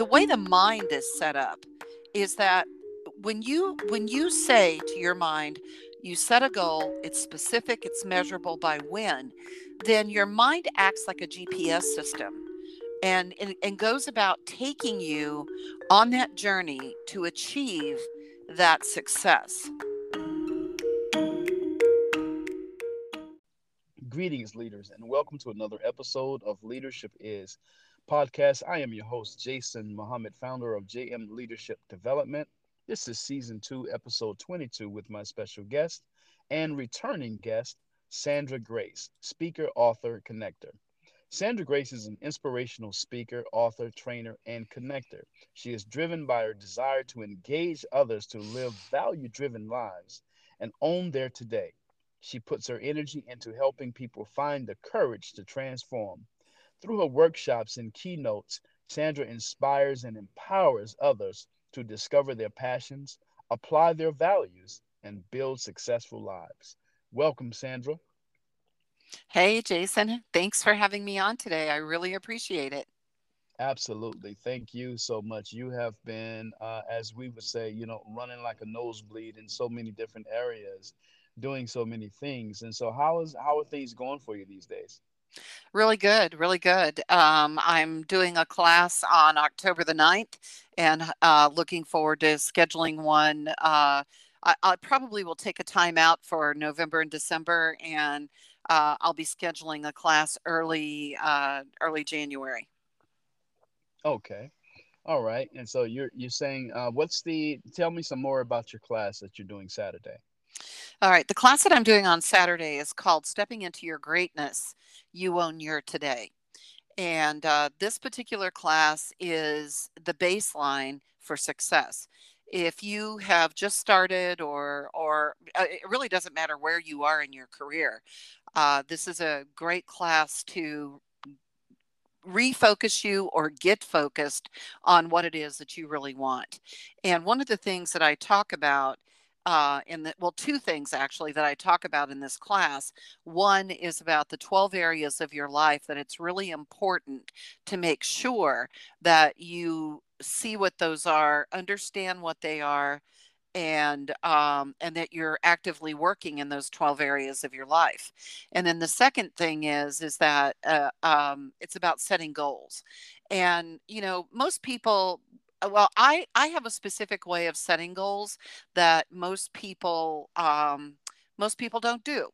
the way the mind is set up is that when you when you say to your mind you set a goal it's specific it's measurable by when then your mind acts like a gps system and, and, and goes about taking you on that journey to achieve that success. Greetings leaders and welcome to another episode of leadership is podcast i am your host jason muhammad founder of jm leadership development this is season two, episode 22, with my special guest and returning guest, Sandra Grace, speaker, author, connector. Sandra Grace is an inspirational speaker, author, trainer, and connector. She is driven by her desire to engage others to live value driven lives and own their today. She puts her energy into helping people find the courage to transform. Through her workshops and keynotes, Sandra inspires and empowers others to discover their passions, apply their values, and build successful lives. Welcome, Sandra. Hey, Jason. Thanks for having me on today. I really appreciate it. Absolutely. Thank you so much. You have been, uh, as we would say, you know, running like a nosebleed in so many different areas, doing so many things. And so, how is how are things going for you these days? Really good, really good. Um, I'm doing a class on October the 9th and uh, looking forward to scheduling one. Uh, I, I, probably will take a time out for November and December, and uh, I'll be scheduling a class early, uh, early January. Okay, all right. And so you're you're saying, uh, what's the? Tell me some more about your class that you're doing Saturday. All right. The class that I'm doing on Saturday is called Stepping into Your Greatness. You Own Your Today. And uh, this particular class is the baseline for success. If you have just started, or or uh, it really doesn't matter where you are in your career, uh, this is a great class to refocus you or get focused on what it is that you really want. And one of the things that I talk about uh, in the well, two things actually that I talk about in this class. One is about the 12 areas of your life that it's really important to make sure that you see what those are, understand what they are, and um, and that you're actively working in those 12 areas of your life and then the second thing is is that uh, um, it's about setting goals and you know most people well i i have a specific way of setting goals that most people um, most people don't do.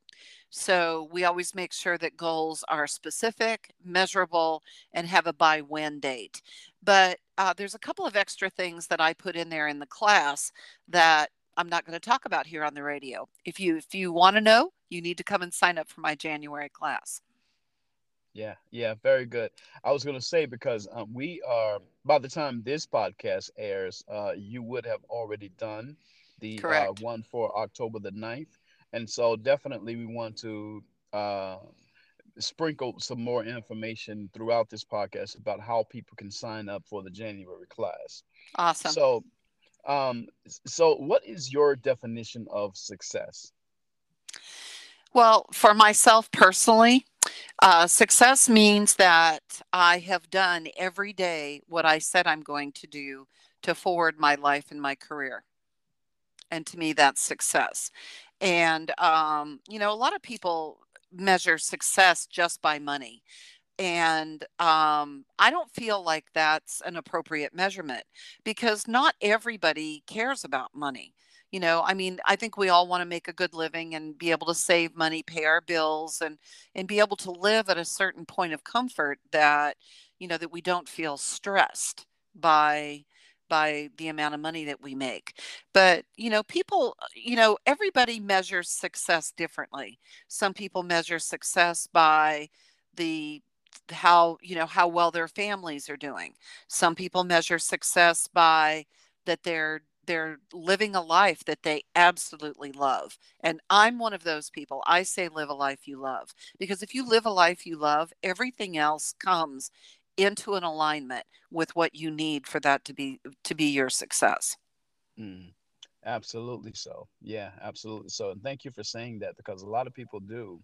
So we always make sure that goals are specific measurable and have a by when date. But uh, there's a couple of extra things that i put in there in the class that i'm not going to talk about here on the radio. If you if you want to know you need to come and sign up for my january class yeah, yeah, very good. I was going to say because um, we are by the time this podcast airs, uh, you would have already done the uh, one for October the 9th. And so definitely we want to uh, sprinkle some more information throughout this podcast about how people can sign up for the January class. Awesome. So, um, so what is your definition of success? Well, for myself personally, uh, success means that I have done every day what I said I'm going to do to forward my life and my career. And to me, that's success. And, um, you know, a lot of people measure success just by money. And um, I don't feel like that's an appropriate measurement because not everybody cares about money you know i mean i think we all want to make a good living and be able to save money pay our bills and and be able to live at a certain point of comfort that you know that we don't feel stressed by by the amount of money that we make. But you know people uh, you know everybody measures success differently. Some people measure success by the how you know how well their families are doing. Some people measure success by that they're they're living a life that they absolutely love. And I'm one of those people. I say live a life you love because if you live a life you love, everything else comes into an alignment with what you need for that to be to be your success. Mm, absolutely so. Yeah, absolutely so. And thank you for saying that because a lot of people do,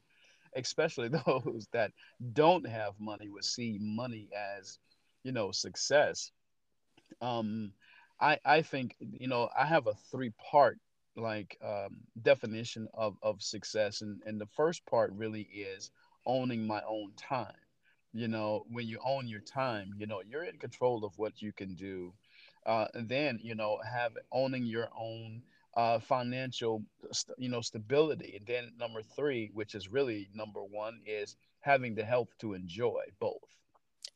especially those that don't have money would see money as, you know, success um, I I think you know I have a three part like um, definition of of success, and and the first part really is owning my own time. You know, when you own your time, you know you're in control of what you can do. Uh, then you know have owning your own uh, financial you know stability and then number three which is really number one is having the health to enjoy both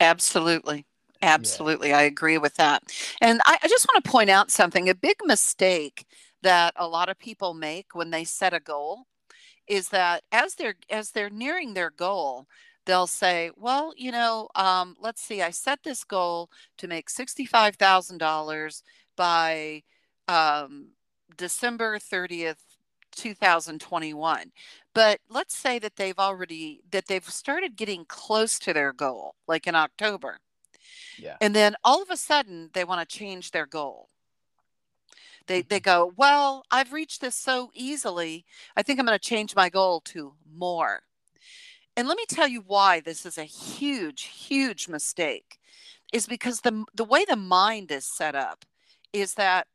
absolutely absolutely yeah. i agree with that. And I, I just want to point out something a big mistake that a lot of people make when they set a goal is that as they're as they're nearing their goal they'll say well you know um, let's see i set this goal to make $65000 by um, december 30th 2021 but let's say that they've already that they've started getting close to their goal like in october yeah and then all of a sudden they want to change their goal they they mm-hmm. go, well, I've reached this so easily. I think I'm going to change my goal to more. And let me tell you why this is a huge, huge mistake. Is because the the way the mind is set up is that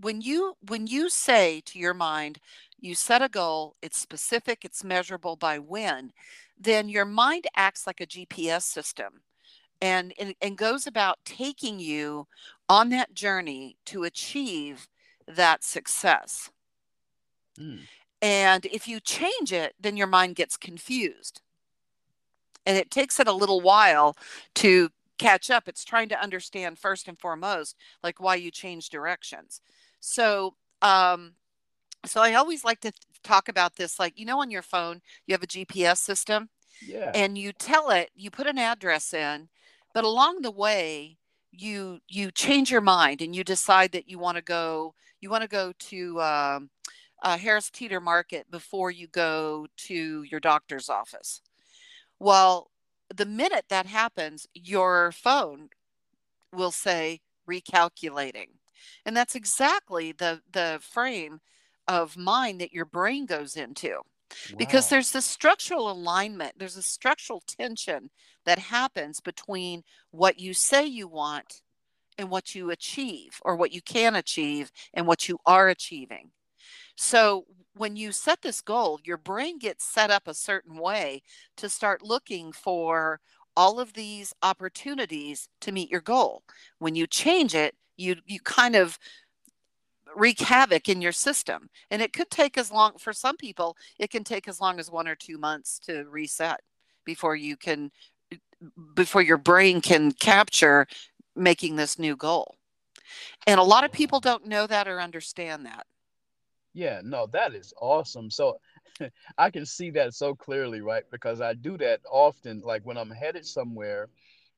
when you when you say to your mind, you set a goal, it's specific, it's measurable by when, then your mind acts like a GPS system and, and, and goes about taking you on that journey to achieve that success. Mm. And if you change it, then your mind gets confused. And it takes it a little while to catch up. It's trying to understand first and foremost, like why you change directions. So, um, so I always like to talk about this. Like, you know, on your phone, you have a GPS system. Yeah. And you tell it, you put an address in, but along the way, you you change your mind and you decide that you want to go you want to go to um, uh, Harris Teeter Market before you go to your doctor's office. Well, the minute that happens, your phone will say recalculating. And that's exactly the, the frame of mind that your brain goes into. Wow. Because there's this structural alignment, there's a structural tension that happens between what you say you want and what you achieve or what you can achieve and what you are achieving. So when you set this goal, your brain gets set up a certain way to start looking for all of these opportunities to meet your goal. When you change it, you you kind of wreak havoc in your system. And it could take as long for some people, it can take as long as 1 or 2 months to reset before you can before your brain can capture making this new goal. And a lot of people don't know that or understand that. Yeah, no, that is awesome. So I can see that so clearly, right? Because I do that often, like when I'm headed somewhere,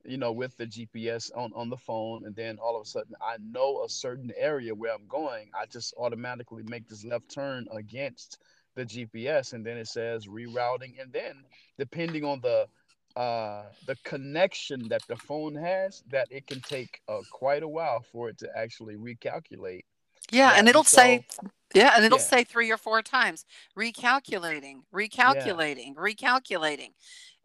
you know, with the GPS on, on the phone, and then all of a sudden I know a certain area where I'm going, I just automatically make this left turn against the GPS, and then it says rerouting. And then depending on the uh, the connection that the phone has that it can take uh, quite a while for it to actually recalculate. Yeah, and it'll so, say yeah, and it'll yeah. say three or four times recalculating, recalculating, yeah. recalculating.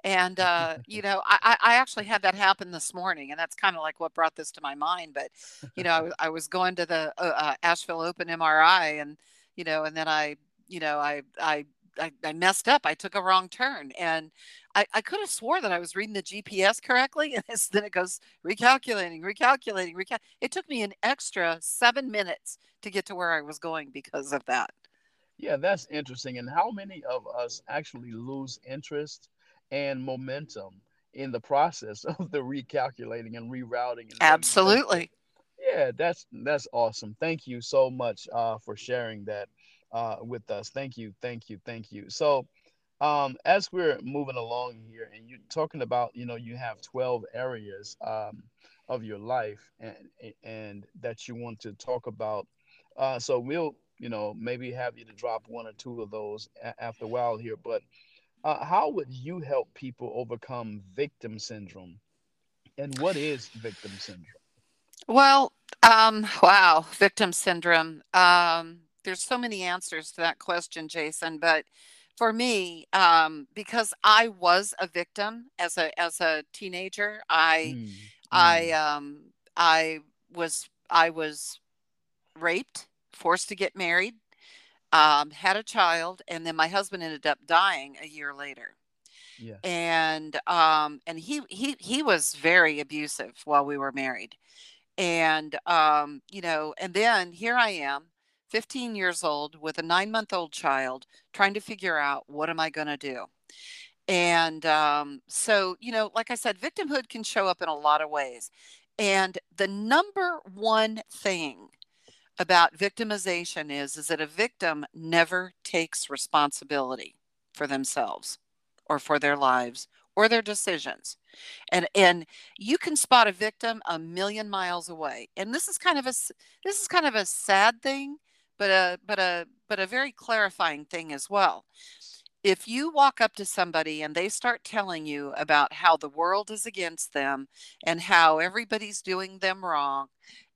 And uh, you know, I, I actually had that happen this morning, and that's kind of like what brought this to my mind. But you know, I, I was going to the uh, uh Asheville Open MRI, and you know, and then I, you know, I I I, I messed up. I took a wrong turn, and I, I could have swore that I was reading the GPS correctly, and then it goes recalculating, recalculating, recal. It took me an extra seven minutes to get to where I was going because of that. Yeah, that's interesting. And how many of us actually lose interest and momentum in the process of the recalculating and rerouting? And Absolutely. Yeah, that's that's awesome. Thank you so much uh, for sharing that uh, with us. Thank you, thank you, thank you. So, um, as we're moving along here, and you're talking about, you know, you have 12 areas um, of your life, and and that you want to talk about. Uh, so we'll, you know, maybe have you to drop one or two of those a- after a while here. But uh, how would you help people overcome victim syndrome? And what is victim syndrome? Well, um, wow, victim syndrome. Um, there's so many answers to that question, Jason. But for me, um, because I was a victim as a as a teenager, I mm. I um, I was I was raped, forced to get married, um, had a child, and then my husband ended up dying a year later. And um, and he he he was very abusive while we were married, and um, you know, and then here I am, 15 years old with a nine month old child, trying to figure out what am I going to do. And um, so, you know, like I said, victimhood can show up in a lot of ways. And the number one thing about victimization is is that a victim never takes responsibility for themselves or for their lives or their decisions. And and you can spot a victim a million miles away. And this is kind of a this is kind of a sad thing but a but a but a very clarifying thing as well. If you walk up to somebody and they start telling you about how the world is against them and how everybody's doing them wrong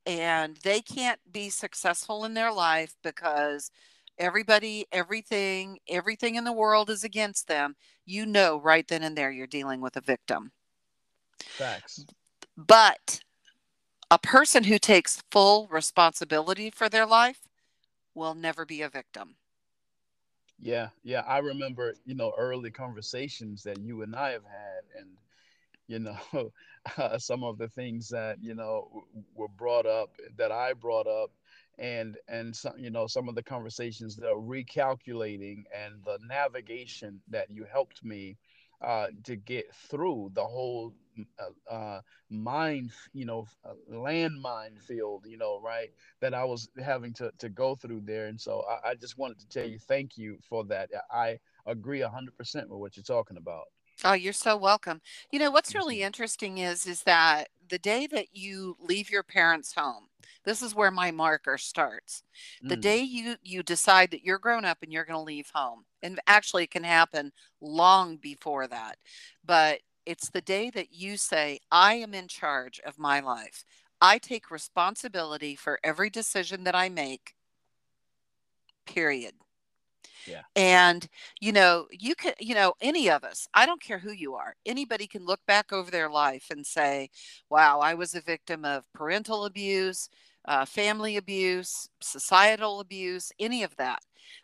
and they can't be successful in their life because everybody everything everything in the world is against them you know right then and there you're dealing with a victim. Facts. But a person who takes full responsibility for their life will never be a victim. Yeah yeah i remember you know early conversations that you and i have had and you know uh, some of the things that you know were brought up that I brought up and and some you know some of the conversations the recalculating and the navigation that you helped me uh, to get through the whole uh, uh, mine you know uh, landmine field you know right that I was having to to go through there. And so I, I just wanted to tell you thank you for that. I agree 100% with what you're talking about Oh, you're so welcome. You know, what's really interesting is is that the day that you leave your parents' home, this is where my marker starts. The Mm, day you you decide that you're grown up and you're going to leave home. And actually it can happen long before that. But it's the day that you say, I am in charge of my life. I take responsibility for every decision that I make. Period. Yeah And, you know, you can, you know, any of us, I don't care who you are, anybody can look back over their life and say, wow, I was a victim of parental abuse, uh, family abuse, societal abuse, any of that.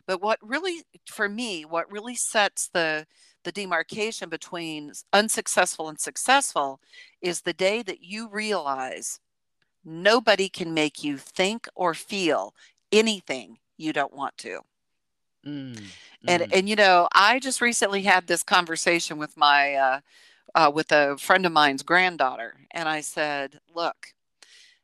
But what really, for me, what really sets the, the demarcation between unsuccessful and successful is the day that you realize nobody can make you think or feel anything you don't want to mm, and mm. and you know i just recently had this conversation with my uh, uh, with a friend of mine's granddaughter and i said look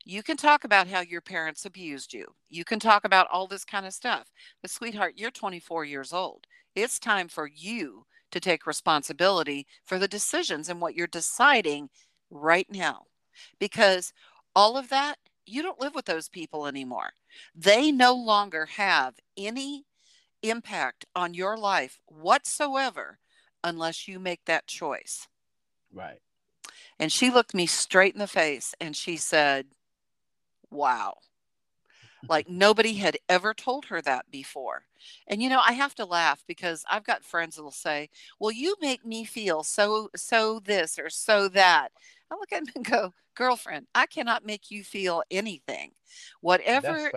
you can talk about how your parents abused you. You can talk about all this kind of stuff but sweetheart you're 24 years old. It's time for you to take responsibility for the decisions and what you're deciding right now because all of that you don't live with those people anymore. They no longer have any impact on your life whatsoever unless you make that choice. right And she looked me straight in the face and she said, Wow. Like nobody had ever told her that before. And you know, I have to laugh because I've got friends that'll say, "Well, you make me feel so so this or so that." I look at them and go, "Girlfriend, I cannot make you feel anything. Whatever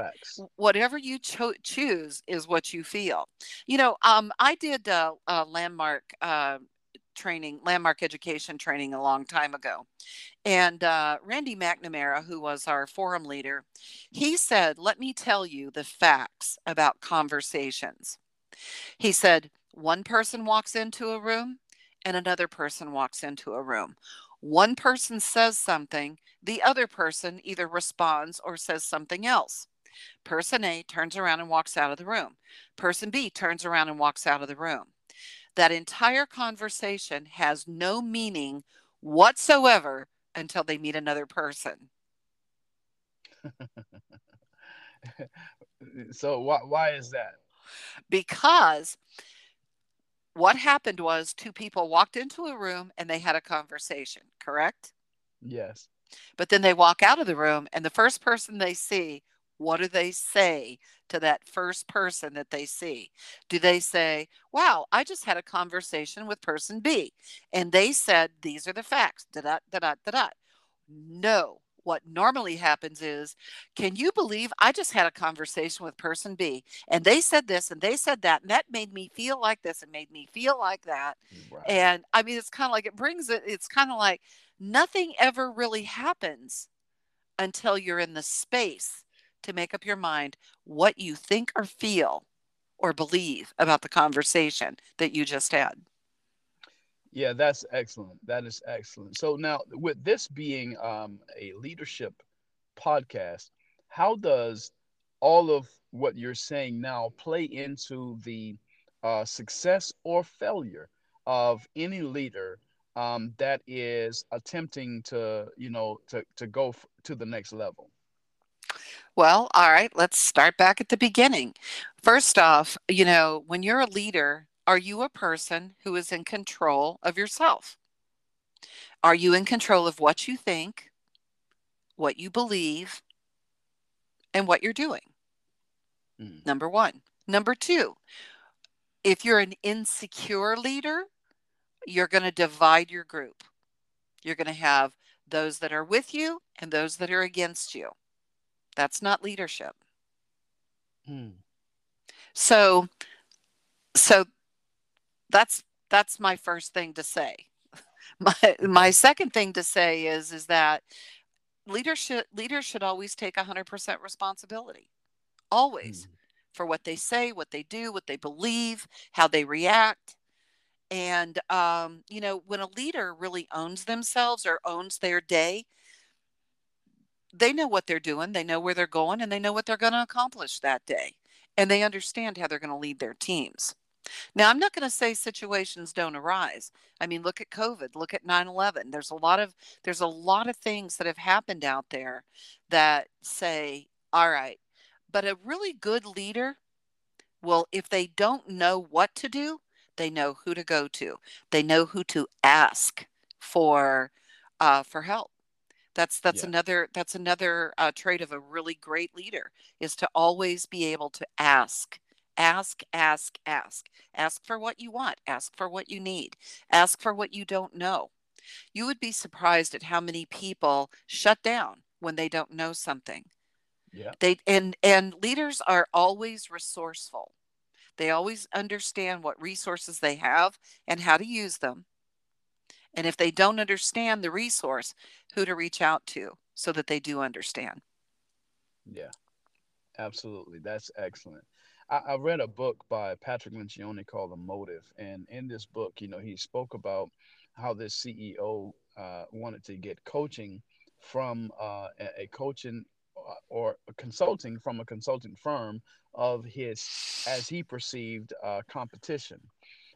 whatever you cho- choose is what you feel." You know, um, I did uh, uh, landmark uh, training, landmark education training a long time ago, and uh, Randy McNamara, who was our forum leader, he said, Let me tell you the facts about conversations. He said, One person walks into a room and another person walks into a room. One person says something, the other person either responds or says something else. Person A turns around and walks out of the room. Person B turns around and walks out of the room. That entire conversation has no meaning whatsoever until they meet another person. so why why is that Because what happened was two people walked into a room and they had a conversation, correct? yes But then they walk out of the room and the first person they see, what do they say to that first person that they see? Do they say, Wow, I just had a conversation with person B and they said, These are the facts, da da da da da da. No. What normally happens is, can you believe I just had a conversation with person B and they said this and they said that and that made me feel like this and made me feel like that. Right. And I mean, it's kind of like it brings it, it's kind of like nothing ever really happens until you're in the space to make up your mind what you think or feel or believe about the conversation that you just had. Yeah, that's excellent. That is excellent. So now, with this being um, a leadership podcast, how does all of what you're saying now play into the uh, success or failure of any leader um, that is attempting to, you know, to to go f- to the next level? Well, all right, let's start back at the beginning. First off, you know, when you're a leader, are you a person who is in control of yourself? Are you in control of what you think, what you believe, and what you're doing? Mm. Number one. Number two, if you're an insecure leader, you're going to divide your group. You're going to have those that are with you and those that are against you. That's not leadership. Hmm. So, so that's that's my first thing to say. My my second thing to say is is that leadership leaders should always take 100% responsibility. Always. Hmm. For what they say, what they do, what they believe, how they react. And um, you know, when a leader really owns themselves or owns their day, they know what they're doing, they know where they're going, and they know what they're going to accomplish that day. And they understand how they're going to lead their teams. Now, I'm not going to say situations don't arise. I mean, look at COVID, look at 9/11. There's a lot of there's a lot of things that have happened out there that say, all right, but a really good leader will if they don't know what to do, they know who to go to. They know who to ask for uh, for help. That's that's yeah. another that's another uh, trait of a really great leader is to always be able to ask ask ask ask. Ask for what you want. Ask for what you need. Ask for what you don't know. You would be surprised at how many people shut down when they don't know something. Yeah. They and and leaders are always resourceful. They always understand what resources they have and how to use them. And if they don't understand the resource, who to reach out to so that they do understand. Yeah, absolutely. That's excellent. I, I read a book by Patrick Lencioni called The Motive. And in this book, you know, he spoke about how this CEO uh, wanted to get coaching from uh, a, coaching uh, or consulting from a consulting firm of his, as he perceived, uh, competition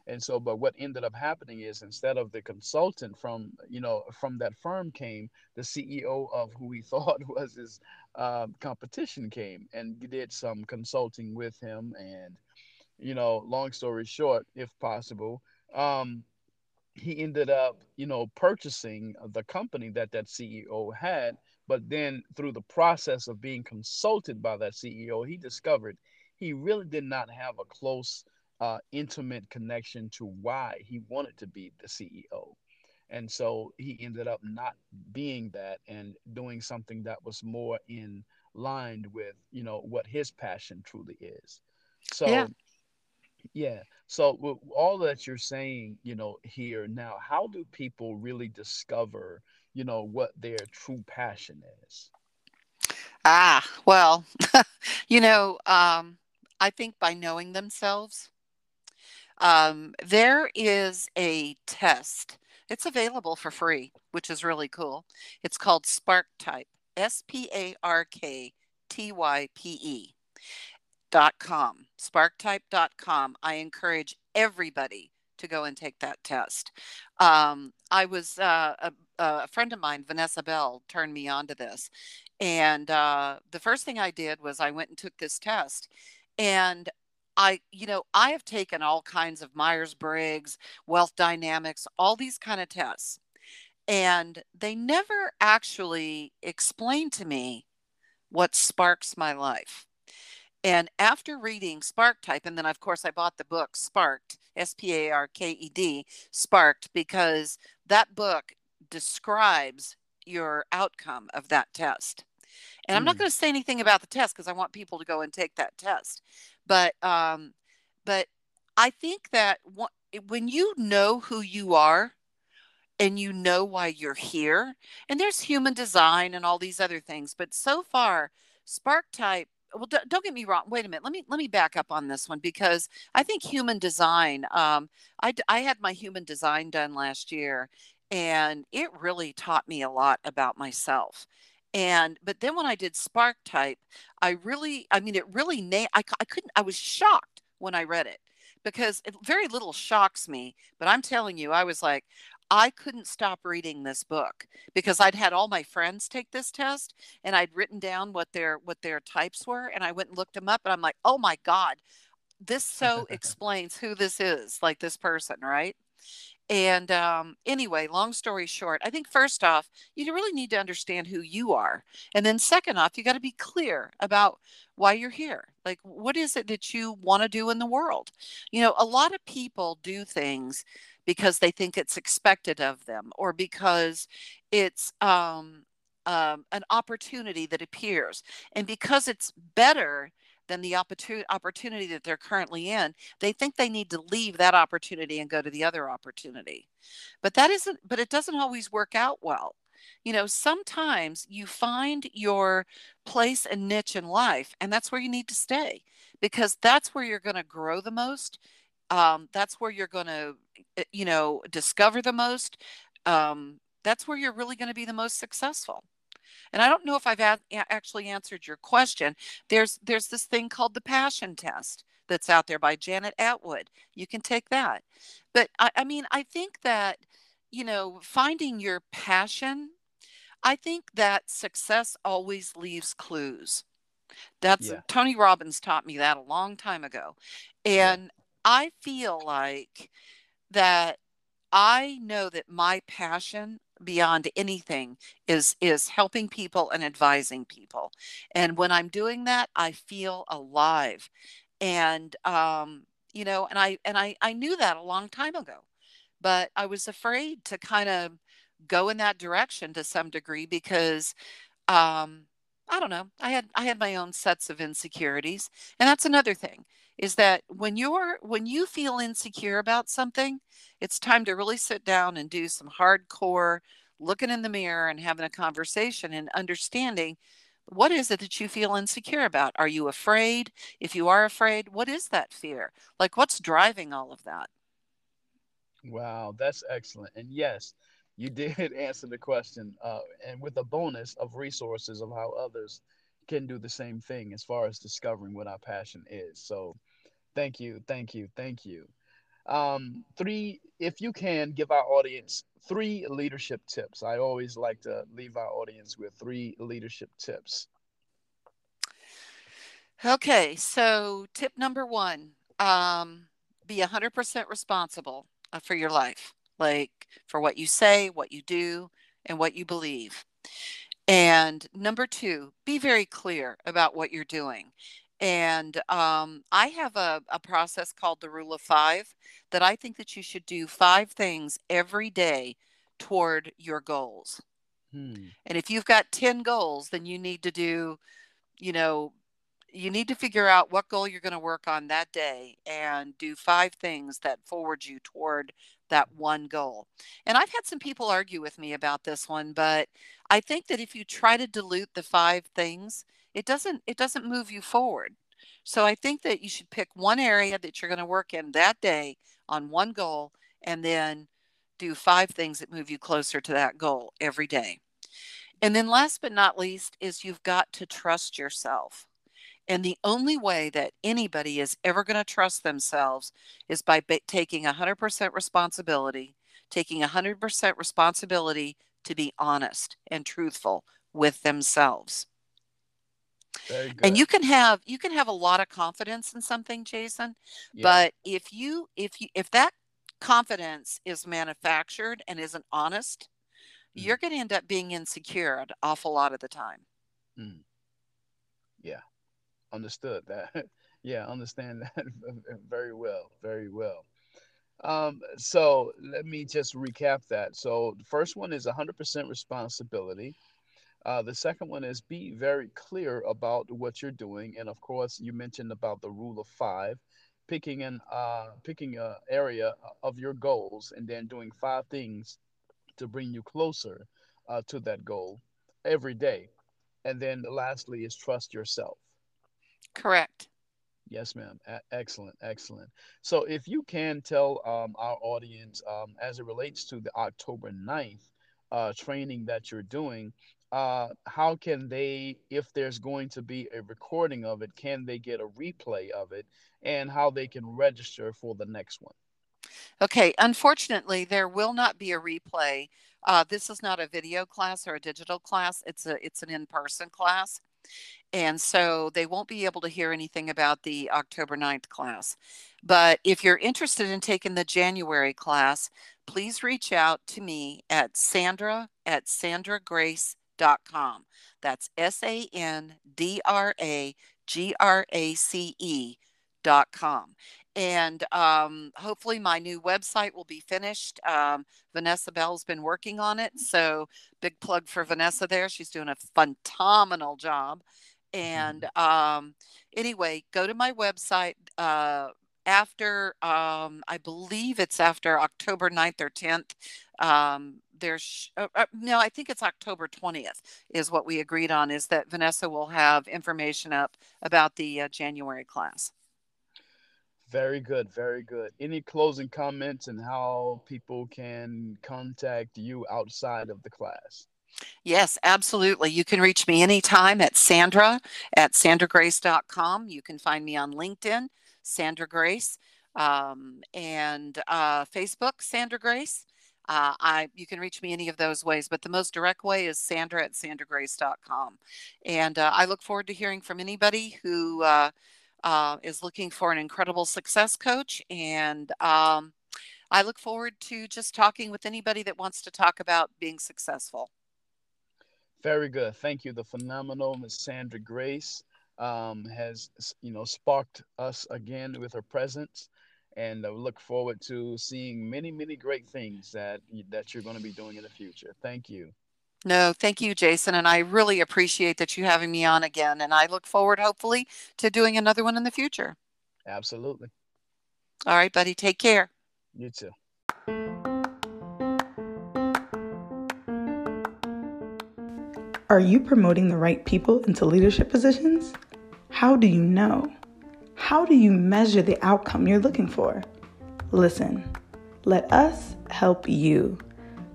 and so but what ended up happening is instead of the consultant from you know from that firm came the ceo of who he thought was his uh, competition came and did some consulting with him. And you know long story short if possible um, he ended up you know purchasing the company that that ceo had. But then through the process of being consulted by that ceo he discovered he really did not have a close uh, intimate connection to why he wanted to be the CEO. And so he ended up not being that and doing something that was more in line with, you know, what his passion truly is. So, yeah. yeah. So, all that you're saying, you know, here now, how do people really discover, you know, what their true passion is? Ah, well, you know, um, I think by knowing themselves, um, there is a test. It's available for free, which is really cool. It's called Spark Type, S P A R K T Y P E dot com, sparktype.com. I encourage everybody to go and take that test. Um, I was uh, a, a, friend of mine, Vanessa Bell, turned me on to this. And uh, the first thing I did was I went and took this test. And I, you know, I have taken all kinds of Myers Briggs, wealth dynamics, all these kind of tests. And they never actually explain to me what sparks my life. And after reading Spark Type, and then of course I bought the book Sparked, S P A R K E D, Sparked, because that book describes your outcome of that test. And I'm not Mm. going to say anything about the test because I want people to go and take that test. But um, but I think that when you know who you are and you know why you're here, and there's human design and all these other things, but so far, Spark Type. Well, don't get me wrong. Wait a minute. Let me let me back up on this one because I think human design. Um, I I had my human design done last year, and it really taught me a lot about myself. And but then when I did Spark Type, I really, I mean, it really na- I, I couldn't. I was shocked when I read it because it, very little shocks me. But I'm telling you, I was like, I couldn't stop reading this book because I'd had all my friends take this test and I'd written down what their what their types were and I went and looked them up and I'm like, "Oh my god, this so explains who this is, like this person, right?" And um, anyway, long story short, I think first off, you really need to understand who you are. And then second off, you got to be clear about why you're here. Like, what is it that you want to do in the world? You know, a lot of people do things because they think it's expected of them or because it's um, um, an opportunity that appears. And because it's better than the opportu- opportunity that they're currently in, they think they need to leave that opportunity and go to the other opportunity. But that isn't, but it doesn't always work out well. You know, sometimes you find your place and niche in life, and that's where you need to stay because that's where you're going to grow the most. Um, that's where you're going to, you know, discover the most. Um, that's where you're really going to be the most successful. And I don't know if I've actually answered your question. There's there's this thing called the passion test that's out there by Janet Attwood. You can take that. But I, I mean, I think that, you know, finding your passion, I think that success always leaves clues. That's Yeah. Tony Robbins taught me that a long time ago. Yeah. And I feel like that I know that my passion beyond anything is is helping people and advising people. And when I'm doing that, I feel alive. And um, you know, and I and I I knew that a long time ago. But I was afraid to kind of go in that direction to some degree because um i don't know i had i had my own sets of insecurities and that's another thing is that when you're when you feel insecure about something it's time to really sit down and do some hardcore looking in the mirror and having a conversation and understanding what is it that you feel insecure about are you afraid if you are afraid what is that fear like what's driving all of that Wow, that's excellent. And yes, you did answer the question, uh, and with a bonus of resources of how others can do the same thing as far as discovering what our passion is. So, thank you, thank you, thank you. Um, three, if you can give our audience three leadership tips. I always like to leave our audience with three leadership tips. Okay, so tip number one, um, be 100% responsible uh, for your life, like for what you say, what you do, and what you believe. And number two, be very clear about what you're doing. And um, I have a, a process called the rule of five that I think that you should do five things every day toward your goals. Hmm. And if you've got 10 goals, then you need to do, you know, you need to figure out what goal you're going to work on that day and do five things that forward you toward that one goal. And I've had some people argue with me about this one, but I think that if you try to dilute the five things, it doesn't it doesn't move you forward. So I think that you should pick one area that you're going to work in that day on one goal and then do five things that move you closer to that goal every day. And then last but not least is you've got to trust yourself. And the only way that anybody is ever going to trust themselves is by ba- taking 100% responsibility, taking 100% responsibility to be honest and truthful with themselves. And you can have you can have a lot of confidence in something, Jason, Yeah. but if you if you if that confidence is manufactured and isn't honest, Mm. you're going to end up being insecure an awful lot of the time. Mm. Yeah. Understood that. yeah, understand that very well. Very well. Um, so let me just recap that. So the first one is 100% responsibility. Uh, the second one is be very clear about what you're doing, and of course, you mentioned about the rule of five, picking an uh, picking a area of your goals, and then doing five things to bring you closer uh, to that goal every day. And then lastly is trust yourself. Correct. Yes, ma'am. A- excellent, excellent. So, if you can tell um, our audience, um, as it relates to the October 9th uh, training that you're doing, uh, how can they, if there's going to be a recording of it, can they get a replay of it and how they can register for the next one? Okay, unfortunately, there will not be a replay. Uh, this is not a video class or a digital class. It's a it's an in-person class. And so they won't be able to hear anything about the October 9th class. But if you're interested in taking the January class, please reach out to me at Sandra at sandragrace.com. That's S A N D R A G R A C E dot com and um, hopefully my new website will be finished. Um, Vanessa Bell's been working on it, so big plug for Vanessa there. She's doing a phenomenal job. And mm-hmm. um, anyway, go to my website uh, after, um, I believe it's after October 9th or 10th. Um, there's uh, uh, no, I think it's October 20th is what we agreed on. Is that Vanessa will have information up about the uh, January class. Very good, very good. Any closing comments and how people can contact you outside of the class? Yes, absolutely. You can reach me anytime at Sandra at sandragrace.com. You can find me on LinkedIn, Sandra Grace, um, and uh, Facebook, Sandra Grace. Uh, I you can reach me any of those ways, but the most direct way is Sandra at sandragrace.com. And uh, I look forward to hearing from anybody who uh, uh, is looking for an incredible success coach. And um, I look forward to just talking with anybody that wants to talk about being successful. Very good. Thank you. The phenomenal Miss Sandra Grace um, has, you know, sparked us again with her presence. And I look forward to seeing many, many great things that that you're going to be doing in the future. Thank you. No, thank you, Jason. And I really appreciate that you having me on again. And I look forward, hopefully, to doing another one in the future. Absolutely. All right, buddy. Take care. You too. Are you promoting the right people into leadership positions? How do you know? How do you measure the outcome you're looking for? Listen, let us help you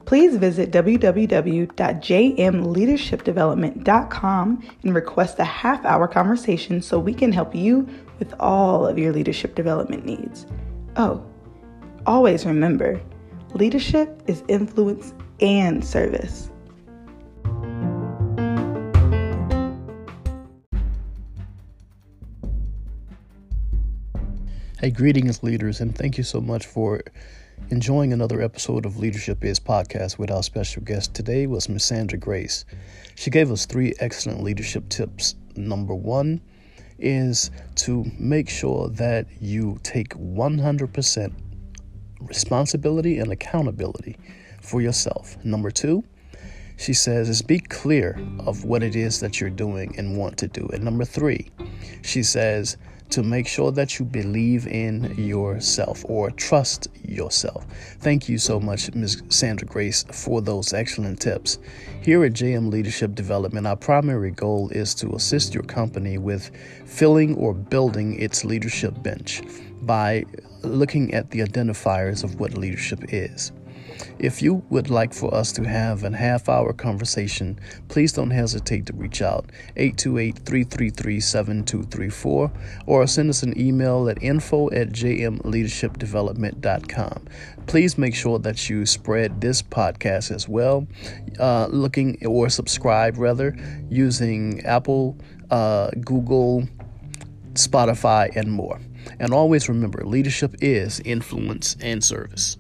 please visit www.jmleadershipdevelopment.com and request a half hour conversation so we can help you with all of your leadership development needs. Oh, always remember leadership is influence and service. Hey, greetings, leaders, and thank you so much for enjoying another episode of Leadership Is podcast with our special guest today was Miss Sandra Grace. She gave us three excellent leadership tips. Number one is to make sure that you take 100% responsibility and accountability for yourself. Number two, she says is be clear of what it is that you're doing and want to do. And number three, she says to make sure that you believe in yourself or trust yourself. Thank you so much, Ms. Sandra Grace, for those excellent tips. Here at JM Leadership Development, our primary goal is to assist your company with filling or building its leadership bench by looking at the identifiers of what leadership is. If you would like for us to have a half hour conversation, please don't hesitate to reach out 828 333 7234 or send us an email at info at jmleadershipdevelopment.com. Please make sure that you spread this podcast as well, uh, looking or subscribe rather using Apple, uh, Google, Spotify, and more. And always remember leadership is influence and service.